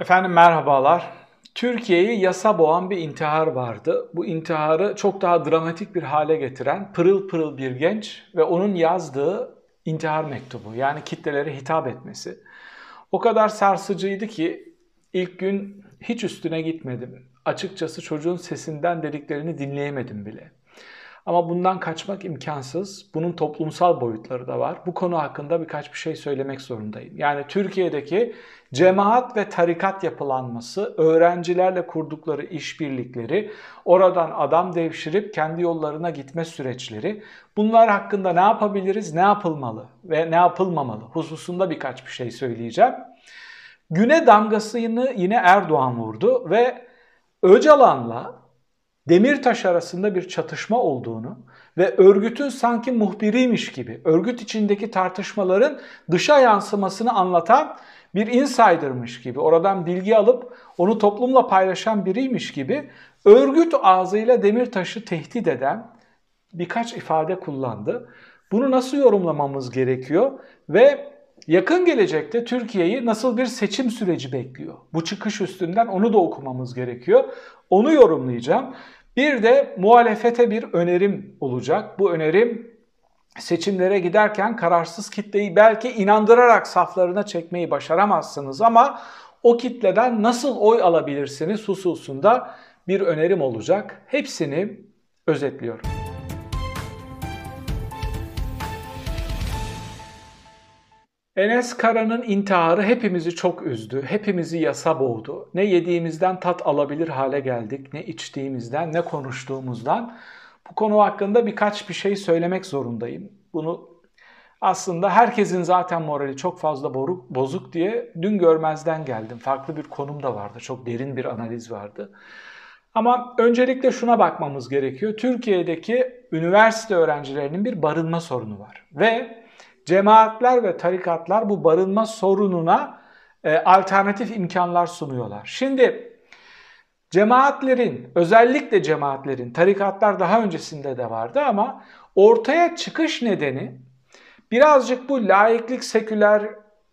Efendim merhabalar. Türkiye'yi yasa boğan bir intihar vardı. Bu intiharı çok daha dramatik bir hale getiren pırıl pırıl bir genç ve onun yazdığı intihar mektubu yani kitlelere hitap etmesi. O kadar sarsıcıydı ki ilk gün hiç üstüne gitmedim. Açıkçası çocuğun sesinden dediklerini dinleyemedim bile. Ama bundan kaçmak imkansız. Bunun toplumsal boyutları da var. Bu konu hakkında birkaç bir şey söylemek zorundayım. Yani Türkiye'deki cemaat ve tarikat yapılanması, öğrencilerle kurdukları işbirlikleri, oradan adam devşirip kendi yollarına gitme süreçleri, bunlar hakkında ne yapabiliriz, ne yapılmalı ve ne yapılmamalı hususunda birkaç bir şey söyleyeceğim. Güne damgasını yine Erdoğan vurdu ve Öcalan'la Demirtaş arasında bir çatışma olduğunu ve örgütün sanki muhbiriymiş gibi, örgüt içindeki tartışmaların dışa yansımasını anlatan bir insider'mış gibi, oradan bilgi alıp onu toplumla paylaşan biriymiş gibi örgüt ağzıyla Demirtaş'ı tehdit eden birkaç ifade kullandı. Bunu nasıl yorumlamamız gerekiyor ve yakın gelecekte Türkiye'yi nasıl bir seçim süreci bekliyor? Bu çıkış üstünden onu da okumamız gerekiyor. Onu yorumlayacağım. Bir de muhalefete bir önerim olacak. Bu önerim seçimlere giderken kararsız kitleyi belki inandırarak saflarına çekmeyi başaramazsınız ama o kitleden nasıl oy alabilirsiniz hususunda bir önerim olacak. Hepsini özetliyorum. Enes Kara'nın intiharı hepimizi çok üzdü, hepimizi yasa boğdu. Ne yediğimizden tat alabilir hale geldik, ne içtiğimizden, ne konuştuğumuzdan. Bu konu hakkında birkaç bir şey söylemek zorundayım. Bunu aslında herkesin zaten morali çok fazla bozuk diye dün görmezden geldim. Farklı bir konum da vardı, çok derin bir analiz vardı. Ama öncelikle şuna bakmamız gerekiyor. Türkiye'deki üniversite öğrencilerinin bir barınma sorunu var. Ve cemaatler ve tarikatlar bu barınma sorununa e, alternatif imkanlar sunuyorlar. Şimdi cemaatlerin, özellikle cemaatlerin, tarikatlar daha öncesinde de vardı ama ortaya çıkış nedeni birazcık bu laiklik, seküler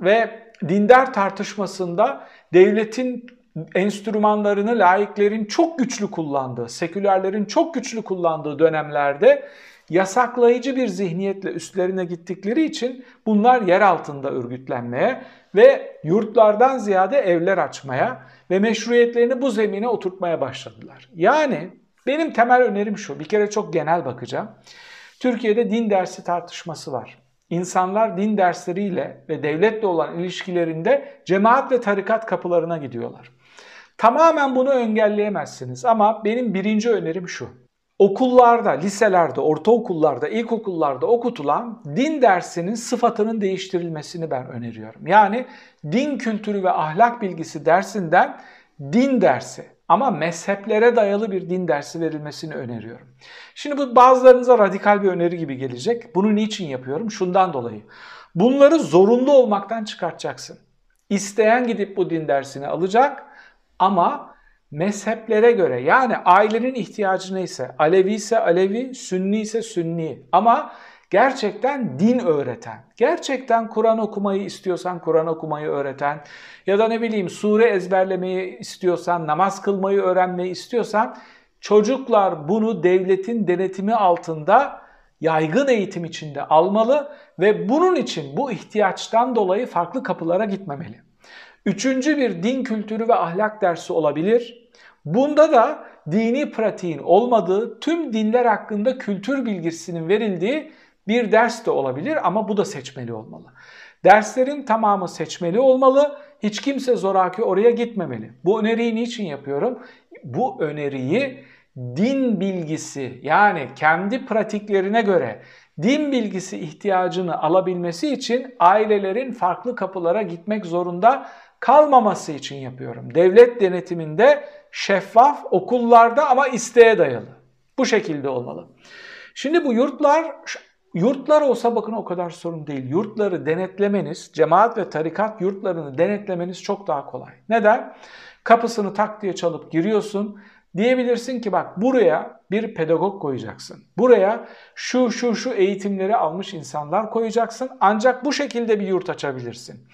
ve dindar tartışmasında devletin enstrümanlarını laiklerin çok güçlü kullandığı, sekülerlerin çok güçlü kullandığı dönemlerde yasaklayıcı bir zihniyetle üstlerine gittikleri için bunlar yer altında örgütlenmeye ve yurtlardan ziyade evler açmaya ve meşruiyetlerini bu zemine oturtmaya başladılar. Yani benim temel önerim şu, bir kere çok genel bakacağım. Türkiye'de din dersi tartışması var. İnsanlar din dersleriyle ve devletle olan ilişkilerinde cemaat ve tarikat kapılarına gidiyorlar. Tamamen bunu engelleyemezsiniz ama benim birinci önerim şu okullarda, liselerde, ortaokullarda, ilkokullarda okutulan din dersinin sıfatının değiştirilmesini ben öneriyorum. Yani din kültürü ve ahlak bilgisi dersinden din dersi ama mezheplere dayalı bir din dersi verilmesini öneriyorum. Şimdi bu bazılarınıza radikal bir öneri gibi gelecek. Bunu niçin yapıyorum? Şundan dolayı. Bunları zorunlu olmaktan çıkartacaksın. İsteyen gidip bu din dersini alacak ama mezheplere göre yani ailenin ihtiyacı neyse Alevi ise Alevi, Sünni ise Sünni ama gerçekten din öğreten, gerçekten Kur'an okumayı istiyorsan Kur'an okumayı öğreten ya da ne bileyim sure ezberlemeyi istiyorsan, namaz kılmayı öğrenmeyi istiyorsan çocuklar bunu devletin denetimi altında yaygın eğitim içinde almalı ve bunun için bu ihtiyaçtan dolayı farklı kapılara gitmemeli. Üçüncü bir din kültürü ve ahlak dersi olabilir. Bunda da dini pratiğin olmadığı, tüm dinler hakkında kültür bilgisinin verildiği bir ders de olabilir ama bu da seçmeli olmalı. Derslerin tamamı seçmeli olmalı. Hiç kimse zoraki oraya gitmemeli. Bu öneriyi niçin yapıyorum? Bu öneriyi din bilgisi yani kendi pratiklerine göre din bilgisi ihtiyacını alabilmesi için ailelerin farklı kapılara gitmek zorunda kalmaması için yapıyorum. Devlet denetiminde şeffaf, okullarda ama isteğe dayalı. Bu şekilde olmalı. Şimdi bu yurtlar Yurtlar olsa bakın o kadar sorun değil. Yurtları denetlemeniz, cemaat ve tarikat yurtlarını denetlemeniz çok daha kolay. Neden? Kapısını tak diye çalıp giriyorsun. Diyebilirsin ki bak buraya bir pedagog koyacaksın. Buraya şu şu şu eğitimleri almış insanlar koyacaksın. Ancak bu şekilde bir yurt açabilirsin.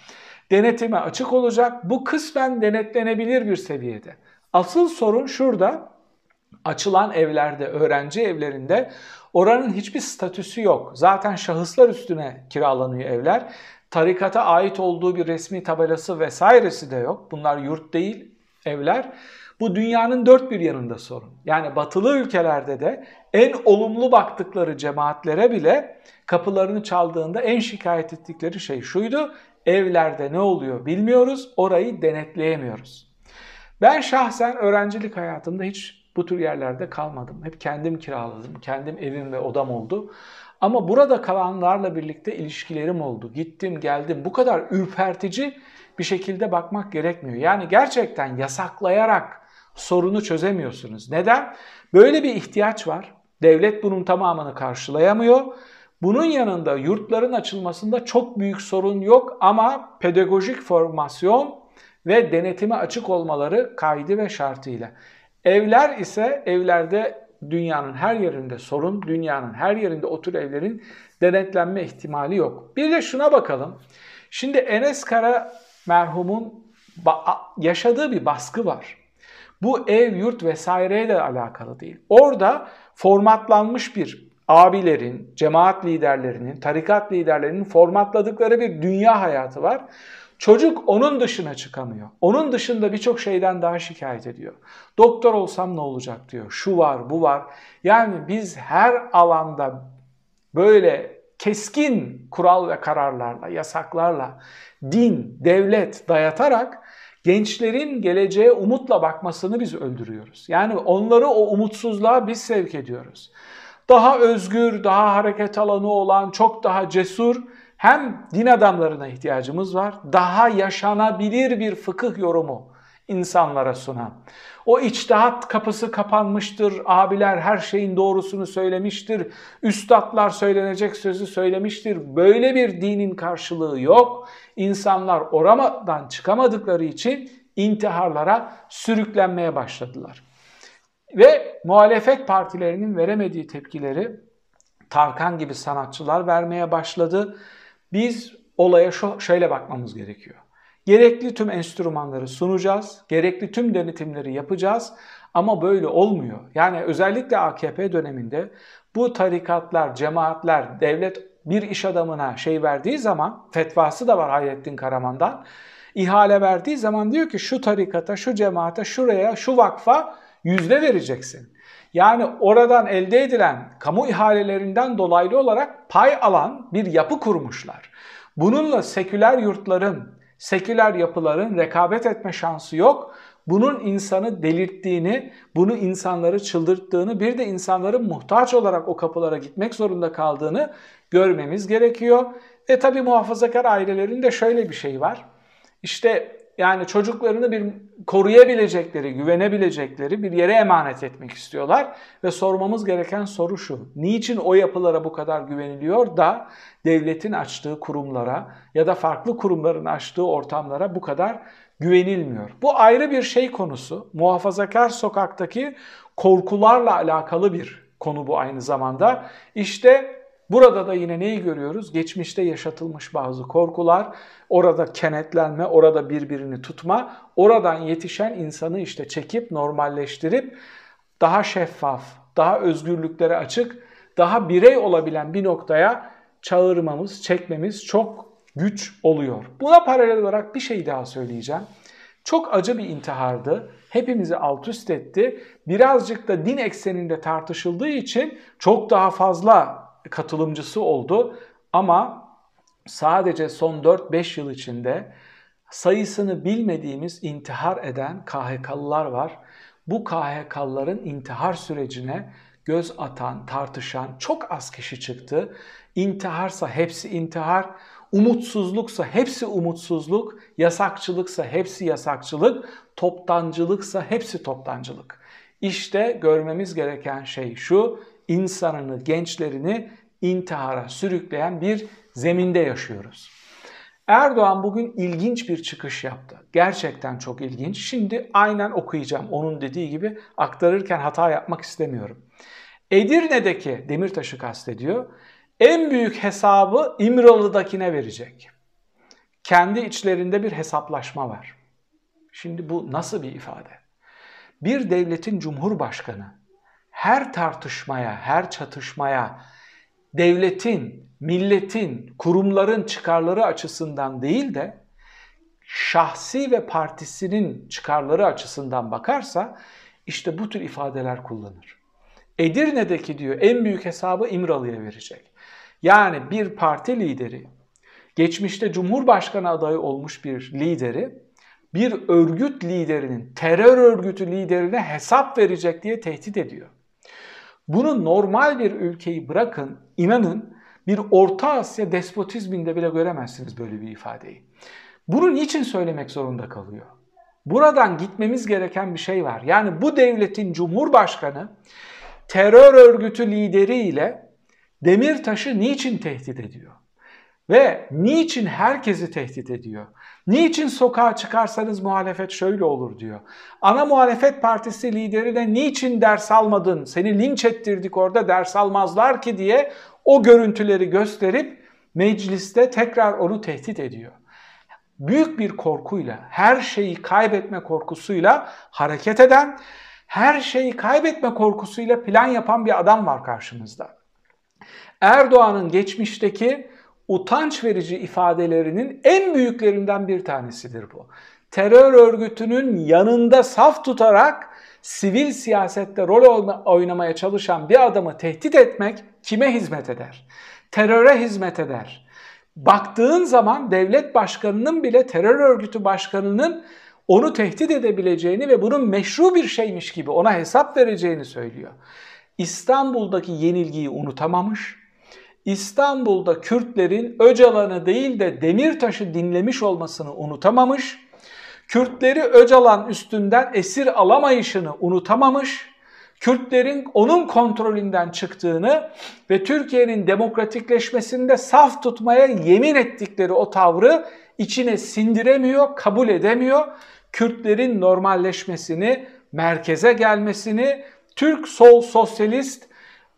Denetime açık olacak. Bu kısmen denetlenebilir bir seviyede. Asıl sorun şurada. Açılan evlerde, öğrenci evlerinde oranın hiçbir statüsü yok. Zaten şahıslar üstüne kiralanıyor evler. Tarikata ait olduğu bir resmi tabelası vesairesi de yok. Bunlar yurt değil, evler. Bu dünyanın dört bir yanında sorun. Yani batılı ülkelerde de en olumlu baktıkları cemaatlere bile kapılarını çaldığında en şikayet ettikleri şey şuydu. Evlerde ne oluyor bilmiyoruz, orayı denetleyemiyoruz. Ben şahsen öğrencilik hayatımda hiç bu tür yerlerde kalmadım. Hep kendim kiraladım, kendim evim ve odam oldu. Ama burada kalanlarla birlikte ilişkilerim oldu. Gittim, geldim. Bu kadar ürpertici bir şekilde bakmak gerekmiyor. Yani gerçekten yasaklayarak sorunu çözemiyorsunuz. Neden? Böyle bir ihtiyaç var. Devlet bunun tamamını karşılayamıyor. Bunun yanında yurtların açılmasında çok büyük sorun yok ama pedagojik formasyon ve denetime açık olmaları kaydı ve şartıyla. Evler ise evlerde dünyanın her yerinde sorun, dünyanın her yerinde o tür evlerin denetlenme ihtimali yok. Bir de şuna bakalım. Şimdi Enes Kara merhumun yaşadığı bir baskı var. Bu ev, yurt vesaireye de alakalı değil. Orada formatlanmış bir abilerin, cemaat liderlerinin, tarikat liderlerinin formatladıkları bir dünya hayatı var. Çocuk onun dışına çıkamıyor. Onun dışında birçok şeyden daha şikayet ediyor. Doktor olsam ne olacak diyor. Şu var, bu var. Yani biz her alanda böyle keskin kural ve kararlarla, yasaklarla, din, devlet dayatarak gençlerin geleceğe umutla bakmasını biz öldürüyoruz. Yani onları o umutsuzluğa biz sevk ediyoruz. Daha özgür, daha hareket alanı olan, çok daha cesur hem din adamlarına ihtiyacımız var, daha yaşanabilir bir fıkıh yorumu insanlara sunan. O içtihat kapısı kapanmıştır, abiler her şeyin doğrusunu söylemiştir, üstadlar söylenecek sözü söylemiştir. Böyle bir dinin karşılığı yok. İnsanlar oramadan çıkamadıkları için intiharlara sürüklenmeye başladılar. Ve muhalefet partilerinin veremediği tepkileri Tarkan gibi sanatçılar vermeye başladı. Biz olaya şu, şöyle bakmamız gerekiyor. Gerekli tüm enstrümanları sunacağız, gerekli tüm denetimleri yapacağız ama böyle olmuyor. Yani özellikle AKP döneminde bu tarikatlar, cemaatler, devlet bir iş adamına şey verdiği zaman, fetvası da var Hayrettin Karaman'dan, ihale verdiği zaman diyor ki şu tarikata, şu cemaate, şuraya, şu vakfa yüzde vereceksin. Yani oradan elde edilen kamu ihalelerinden dolaylı olarak pay alan bir yapı kurmuşlar. Bununla seküler yurtların, seküler yapıların rekabet etme şansı yok. Bunun insanı delirttiğini, bunu insanları çıldırttığını, bir de insanların muhtaç olarak o kapılara gitmek zorunda kaldığını görmemiz gerekiyor. E tabi muhafazakar ailelerin de şöyle bir şey var. İşte yani çocuklarını bir koruyabilecekleri, güvenebilecekleri bir yere emanet etmek istiyorlar. Ve sormamız gereken soru şu. Niçin o yapılara bu kadar güveniliyor da devletin açtığı kurumlara ya da farklı kurumların açtığı ortamlara bu kadar güvenilmiyor? Bu ayrı bir şey konusu. Muhafazakar sokaktaki korkularla alakalı bir konu bu aynı zamanda. İşte Burada da yine neyi görüyoruz? Geçmişte yaşatılmış bazı korkular, orada kenetlenme, orada birbirini tutma, oradan yetişen insanı işte çekip normalleştirip daha şeffaf, daha özgürlüklere açık, daha birey olabilen bir noktaya çağırmamız, çekmemiz çok güç oluyor. Buna paralel olarak bir şey daha söyleyeceğim. Çok acı bir intihardı. Hepimizi alt üst etti. Birazcık da din ekseninde tartışıldığı için çok daha fazla katılımcısı oldu ama sadece son 4-5 yıl içinde sayısını bilmediğimiz intihar eden KHK'lılar var. Bu KHK'lıların intihar sürecine göz atan, tartışan çok az kişi çıktı. İntiharsa hepsi intihar, umutsuzluksa hepsi umutsuzluk, yasakçılıksa hepsi yasakçılık, toptancılıksa hepsi toptancılık. İşte görmemiz gereken şey şu, insanını, gençlerini intihara sürükleyen bir zeminde yaşıyoruz. Erdoğan bugün ilginç bir çıkış yaptı. Gerçekten çok ilginç. Şimdi aynen okuyacağım. Onun dediği gibi aktarırken hata yapmak istemiyorum. Edirne'deki Demirtaş'ı kastediyor. En büyük hesabı İmralı'dakine verecek. kendi içlerinde bir hesaplaşma var. Şimdi bu nasıl bir ifade? Bir devletin cumhurbaşkanı her tartışmaya, her çatışmaya devletin, milletin, kurumların çıkarları açısından değil de şahsi ve partisinin çıkarları açısından bakarsa işte bu tür ifadeler kullanır. Edirne'deki diyor en büyük hesabı İmralı'ya verecek. Yani bir parti lideri, geçmişte Cumhurbaşkanı adayı olmuş bir lideri, bir örgüt liderinin, terör örgütü liderine hesap verecek diye tehdit ediyor. Bunu normal bir ülkeyi bırakın, inanın bir Orta Asya despotizminde bile göremezsiniz böyle bir ifadeyi. Bunu niçin söylemek zorunda kalıyor? Buradan gitmemiz gereken bir şey var. Yani bu devletin cumhurbaşkanı terör örgütü lideriyle Demirtaş'ı niçin tehdit ediyor? Ve niçin herkesi tehdit ediyor? Niçin sokağa çıkarsanız muhalefet şöyle olur diyor. Ana muhalefet partisi lideri de niçin ders almadın, seni linç ettirdik orada ders almazlar ki diye o görüntüleri gösterip mecliste tekrar onu tehdit ediyor. Büyük bir korkuyla, her şeyi kaybetme korkusuyla hareket eden, her şeyi kaybetme korkusuyla plan yapan bir adam var karşımızda. Erdoğan'ın geçmişteki utanç verici ifadelerinin en büyüklerinden bir tanesidir bu. Terör örgütünün yanında saf tutarak sivil siyasette rol oynamaya çalışan bir adamı tehdit etmek kime hizmet eder? Teröre hizmet eder. Baktığın zaman devlet başkanının bile terör örgütü başkanının onu tehdit edebileceğini ve bunun meşru bir şeymiş gibi ona hesap vereceğini söylüyor. İstanbul'daki yenilgiyi unutamamış, İstanbul'da Kürtlerin Öcalan'ı değil de Demirtaş'ı dinlemiş olmasını unutamamış, Kürtleri Öcalan üstünden esir alamayışını unutamamış, Kürtlerin onun kontrolünden çıktığını ve Türkiye'nin demokratikleşmesinde saf tutmaya yemin ettikleri o tavrı içine sindiremiyor, kabul edemiyor. Kürtlerin normalleşmesini, merkeze gelmesini, Türk sol sosyalist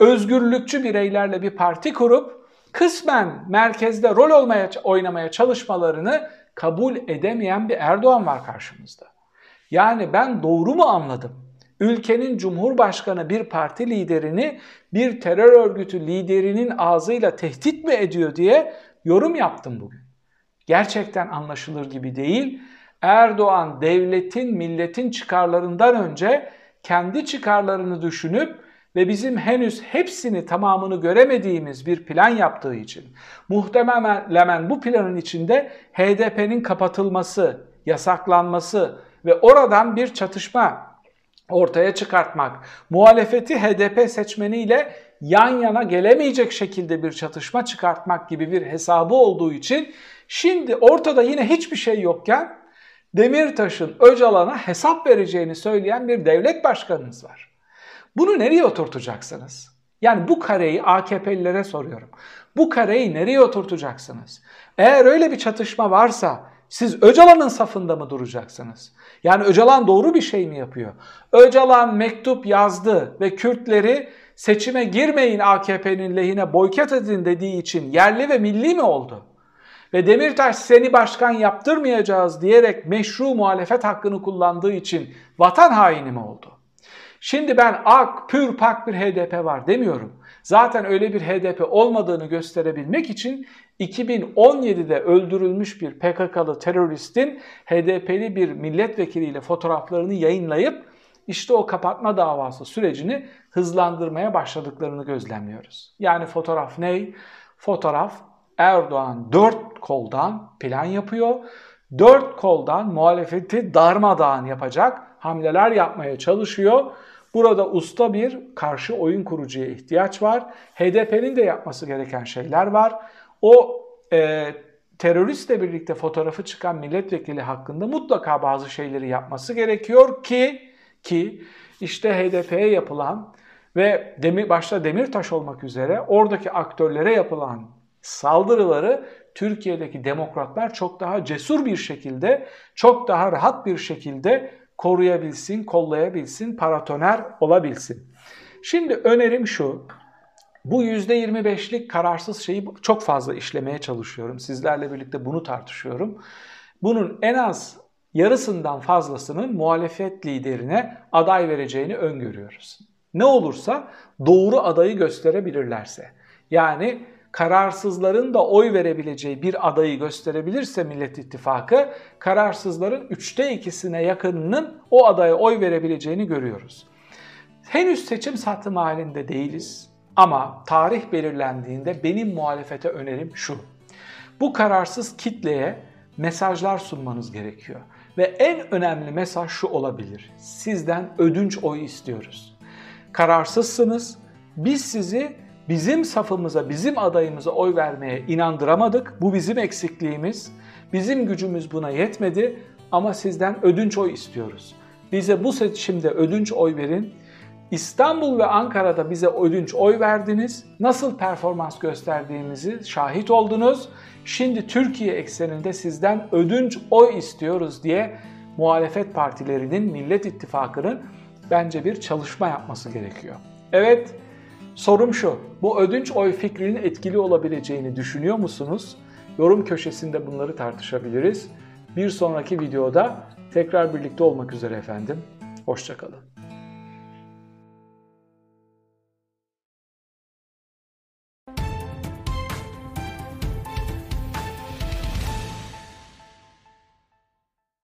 özgürlükçü bireylerle bir parti kurup kısmen merkezde rol olmaya oynamaya çalışmalarını kabul edemeyen bir Erdoğan var karşımızda. Yani ben doğru mu anladım? Ülkenin cumhurbaşkanı bir parti liderini bir terör örgütü liderinin ağzıyla tehdit mi ediyor diye yorum yaptım bugün. Gerçekten anlaşılır gibi değil. Erdoğan devletin, milletin çıkarlarından önce kendi çıkarlarını düşünüp ve bizim henüz hepsini tamamını göremediğimiz bir plan yaptığı için muhtemelen bu planın içinde HDP'nin kapatılması, yasaklanması ve oradan bir çatışma ortaya çıkartmak, muhalefeti HDP seçmeniyle yan yana gelemeyecek şekilde bir çatışma çıkartmak gibi bir hesabı olduğu için şimdi ortada yine hiçbir şey yokken Demirtaş'ın Öcalan'a hesap vereceğini söyleyen bir devlet başkanınız var. Bunu nereye oturtacaksınız? Yani bu kareyi AKP'lilere soruyorum. Bu kareyi nereye oturtacaksınız? Eğer öyle bir çatışma varsa siz Öcalan'ın safında mı duracaksınız? Yani Öcalan doğru bir şey mi yapıyor? Öcalan mektup yazdı ve Kürtleri seçime girmeyin AKP'nin lehine boykot edin dediği için yerli ve milli mi oldu? Ve Demirtaş seni başkan yaptırmayacağız diyerek meşru muhalefet hakkını kullandığı için vatan haini mi oldu? Şimdi ben ak, pür pak bir HDP var demiyorum. Zaten öyle bir HDP olmadığını gösterebilmek için 2017'de öldürülmüş bir PKK'lı teröristin HDP'li bir milletvekiliyle fotoğraflarını yayınlayıp işte o kapatma davası sürecini hızlandırmaya başladıklarını gözlemliyoruz. Yani fotoğraf ne? Fotoğraf Erdoğan dört koldan plan yapıyor. Dört koldan muhalefeti darmadağın yapacak hamleler yapmaya çalışıyor Burada usta bir karşı oyun kurucuya ihtiyaç var. HDP'nin de yapması gereken şeyler var. O e, teröristle birlikte fotoğrafı çıkan milletvekili hakkında mutlaka bazı şeyleri yapması gerekiyor ki ki işte HDP'ye yapılan ve demir, başta Demirtaş olmak üzere oradaki aktörlere yapılan saldırıları Türkiye'deki demokratlar çok daha cesur bir şekilde, çok daha rahat bir şekilde koruyabilsin, kollayabilsin, paratoner olabilsin. Şimdi önerim şu. Bu %25'lik kararsız şeyi çok fazla işlemeye çalışıyorum. Sizlerle birlikte bunu tartışıyorum. Bunun en az yarısından fazlasının muhalefet liderine aday vereceğini öngörüyoruz. Ne olursa doğru adayı gösterebilirlerse. Yani kararsızların da oy verebileceği bir adayı gösterebilirse Millet İttifakı, kararsızların üçte ikisine yakınının o adaya oy verebileceğini görüyoruz. Henüz seçim satım halinde değiliz ama tarih belirlendiğinde benim muhalefete önerim şu. Bu kararsız kitleye mesajlar sunmanız gerekiyor. Ve en önemli mesaj şu olabilir. Sizden ödünç oy istiyoruz. Kararsızsınız. Biz sizi bizim safımıza, bizim adayımıza oy vermeye inandıramadık. Bu bizim eksikliğimiz. Bizim gücümüz buna yetmedi ama sizden ödünç oy istiyoruz. Bize bu seçimde ödünç oy verin. İstanbul ve Ankara'da bize ödünç oy verdiniz. Nasıl performans gösterdiğimizi şahit oldunuz. Şimdi Türkiye ekseninde sizden ödünç oy istiyoruz diye muhalefet partilerinin, Millet İttifakı'nın bence bir çalışma yapması gerekiyor. Evet, sorum şu. Bu ödünç oy fikrinin etkili olabileceğini düşünüyor musunuz? Yorum köşesinde bunları tartışabiliriz. Bir sonraki videoda tekrar birlikte olmak üzere efendim. Hoşçakalın.